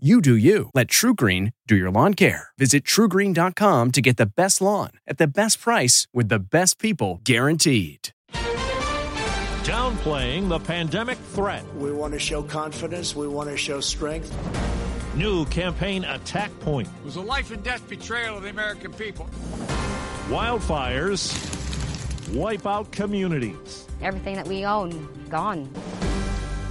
You do you. Let TruGreen do your lawn care. Visit trugreen.com to get the best lawn at the best price with the best people guaranteed. Downplaying the pandemic threat. We want to show confidence, we want to show strength. New campaign attack point. It was a life and death betrayal of the American people. Wildfires wipe out communities. Everything that we own, gone.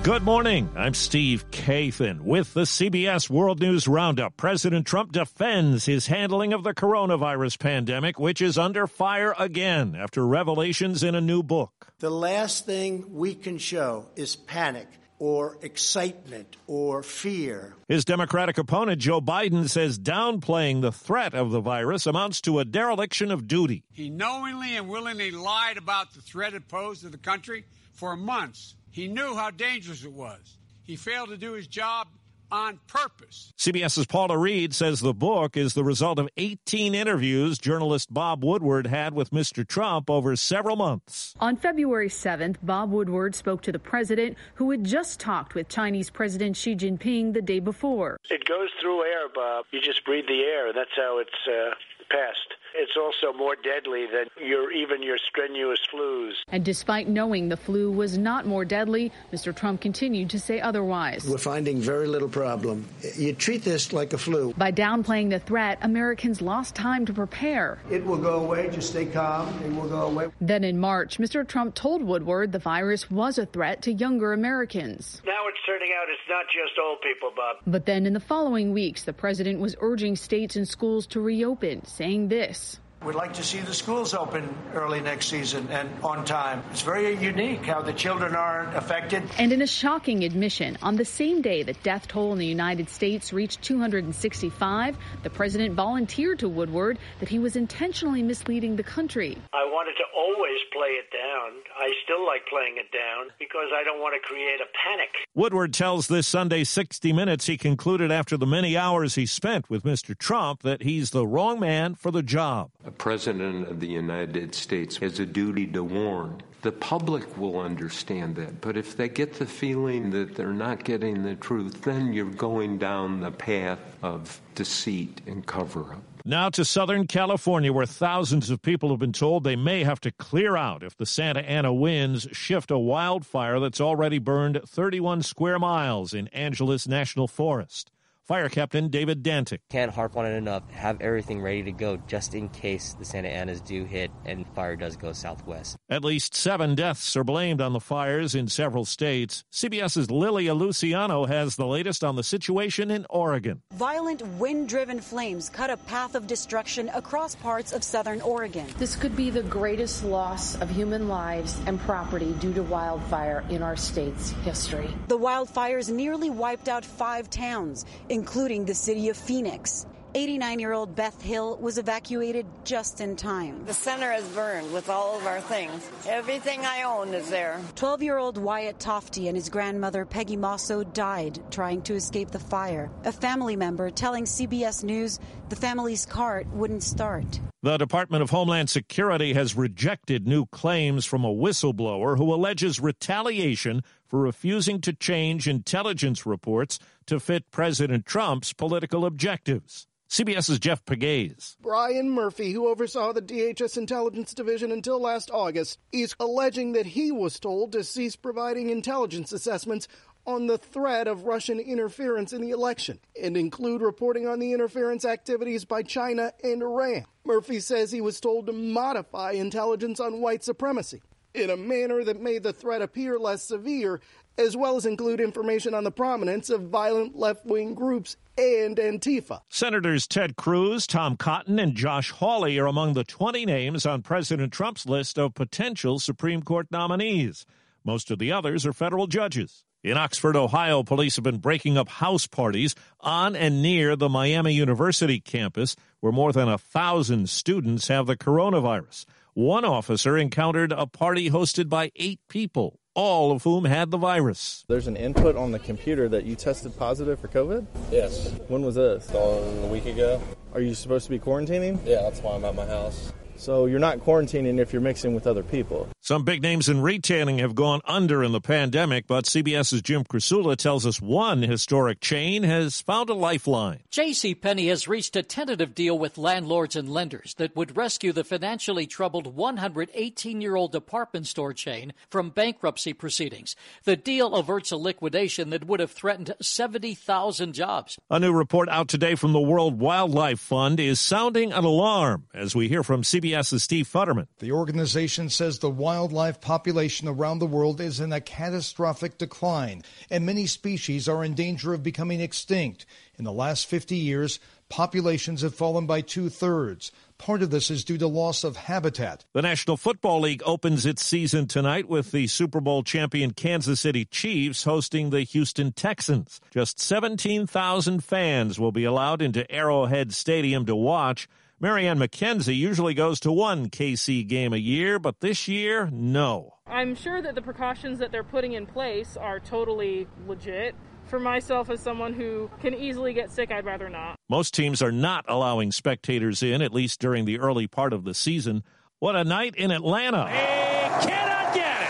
Good morning. I'm Steve Kathan with the CBS World News Roundup. President Trump defends his handling of the coronavirus pandemic, which is under fire again after revelations in a new book. The last thing we can show is panic or excitement or fear. His Democratic opponent, Joe Biden, says downplaying the threat of the virus amounts to a dereliction of duty. He knowingly and willingly lied about the threat it posed to the country for months. He knew how dangerous it was. He failed to do his job on purpose. CBS's Paula Reid says the book is the result of 18 interviews journalist Bob Woodward had with Mr. Trump over several months. On February 7th, Bob Woodward spoke to the president who had just talked with Chinese President Xi Jinping the day before. It goes through air, Bob. You just breathe the air. That's how it's uh, passed. It's also more deadly than your even your strenuous flus. And despite knowing the flu was not more deadly, Mr. Trump continued to say otherwise. We're finding very little problem. You treat this like a flu. By downplaying the threat, Americans lost time to prepare. It will go away. Just stay calm. It will go away. Then in March, Mr. Trump told Woodward the virus was a threat to younger Americans. Now it's turning out it's not just old people, Bob. But then in the following weeks, the president was urging states and schools to reopen, saying this. We'd like to see the schools open early next season and on time. It's very unique how the children aren't affected. And in a shocking admission, on the same day that death toll in the United States reached 265, the president volunteered to Woodward that he was intentionally misleading the country. I wanted to always play it down. I still like playing it down because I don't want to create a panic. Woodward tells this Sunday 60 Minutes he concluded after the many hours he spent with Mr. Trump that he's the wrong man for the job. A president of the United States has a duty to warn. The public will understand that, but if they get the feeling that they're not getting the truth, then you're going down the path of deceit and cover up. Now to Southern California, where thousands of people have been told they may have to clear out if the Santa Ana winds shift a wildfire that's already burned 31 square miles in Angeles National Forest. Fire Captain David Dantic. Can't harp on it enough. Have everything ready to go just in case the Santa Anas do hit and fire does go southwest. At least seven deaths are blamed on the fires in several states. CBS's Lilia Luciano has the latest on the situation in Oregon. Violent wind driven flames cut a path of destruction across parts of southern Oregon. This could be the greatest loss of human lives and property due to wildfire in our state's history. The wildfires nearly wiped out five towns including the city of Phoenix. 89 year old Beth Hill was evacuated just in time. The center is burned with all of our things. Everything I own is there. 12 year old Wyatt Tofte and his grandmother Peggy Mosso died trying to escape the fire. A family member telling CBS News the family's cart wouldn't start. The Department of Homeland Security has rejected new claims from a whistleblower who alleges retaliation for refusing to change intelligence reports to fit President Trump's political objectives. CBS's Jeff Pegues. Brian Murphy, who oversaw the DHS Intelligence Division until last August, is alleging that he was told to cease providing intelligence assessments on the threat of Russian interference in the election and include reporting on the interference activities by China and Iran. Murphy says he was told to modify intelligence on white supremacy in a manner that made the threat appear less severe, as well as include information on the prominence of violent left wing groups and Antifa. Senators Ted Cruz, Tom Cotton, and Josh Hawley are among the 20 names on President Trump's list of potential Supreme Court nominees. Most of the others are federal judges. In Oxford, Ohio, police have been breaking up house parties on and near the Miami University campus, where more than a thousand students have the coronavirus. One officer encountered a party hosted by eight people, all of whom had the virus. There's an input on the computer that you tested positive for COVID? Yes. When was this? On a week ago. Are you supposed to be quarantining? Yeah, that's why I'm at my house. So you're not quarantining if you're mixing with other people. Some big names in retailing have gone under in the pandemic, but CBS's Jim Krasula tells us one historic chain has found a lifeline. J.C. Penney has reached a tentative deal with landlords and lenders that would rescue the financially troubled 118-year-old department store chain from bankruptcy proceedings. The deal averts a liquidation that would have threatened 70,000 jobs. A new report out today from the World Wildlife Fund is sounding an alarm as we hear from CBS's Steve Futterman. The organization says the wildlife population around the world is in a catastrophic decline, and many species are in danger of becoming extinct. In the last 50 years, populations have fallen by two thirds. Part of this is due to loss of habitat. The National Football League opens its season tonight with the Super Bowl champion Kansas City Chiefs hosting the Houston Texans. Just 17,000 fans will be allowed into Arrowhead Stadium to watch. Marianne McKenzie usually goes to one KC game a year, but this year, no. I'm sure that the precautions that they're putting in place are totally legit. For myself, as someone who can easily get sick, I'd rather not. Most teams are not allowing spectators in, at least during the early part of the season. What a night in Atlanta! He cannot get it!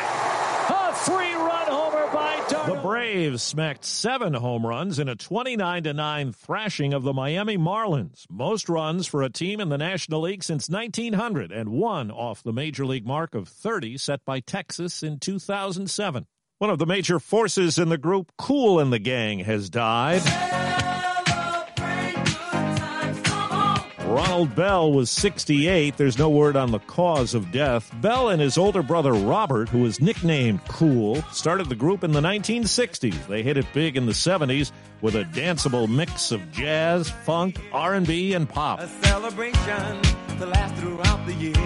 A three-run homer by d'Arnaud. The Braves smacked seven home runs in a 29 9 thrashing of the Miami Marlins. Most runs for a team in the National League since 1900 and one off the major league mark of 30 set by Texas in 2007. One of the major forces in the group, Kool and the Gang, has died. Ronald Bell was 68. There's no word on the cause of death. Bell and his older brother Robert, who was nicknamed Kool, started the group in the 1960s. They hit it big in the 70s with a danceable mix of jazz, funk, R&B, and pop. A celebration to last throughout the years.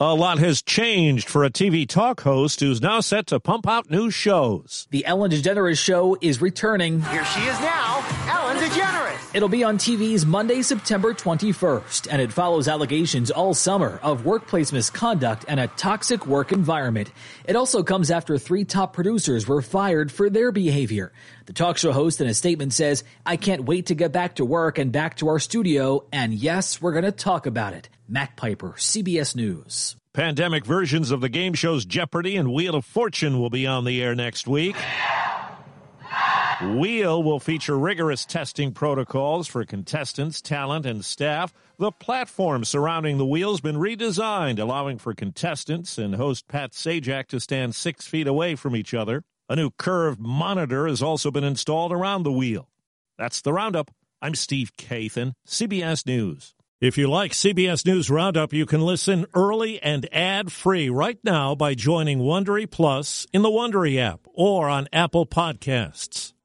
A lot has changed for a TV talk host who's now set to pump out new shows. The Ellen DeGeneres Show is returning. Here she is now, Ellen DeGeneres. It'll be on TV's Monday, September 21st, and it follows allegations all summer of workplace misconduct and a toxic work environment. It also comes after three top producers were fired for their behavior. The talk show host in a statement says, I can't wait to get back to work and back to our studio, and yes, we're going to talk about it. Mac Piper, CBS News. Pandemic versions of the game shows Jeopardy and Wheel of Fortune will be on the air next week. Wheel will feature rigorous testing protocols for contestants, talent, and staff. The platform surrounding the wheel's been redesigned, allowing for contestants and host Pat Sajak to stand six feet away from each other. A new curved monitor has also been installed around the wheel. That's the roundup. I'm Steve Kathan, CBS News. If you like CBS News Roundup, you can listen early and ad-free right now by joining Wondery Plus in the Wondery app or on Apple Podcasts.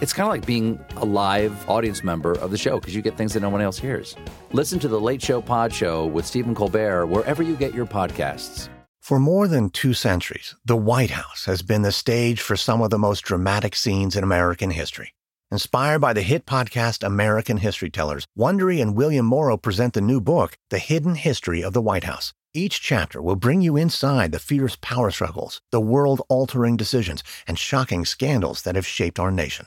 It's kind of like being a live audience member of the show because you get things that no one else hears. Listen to The Late Show Pod Show with Stephen Colbert wherever you get your podcasts. For more than two centuries, the White House has been the stage for some of the most dramatic scenes in American history. Inspired by the hit podcast American History Tellers, Wondery and William Morrow present the new book, The Hidden History of the White House. Each chapter will bring you inside the fierce power struggles, the world altering decisions, and shocking scandals that have shaped our nation.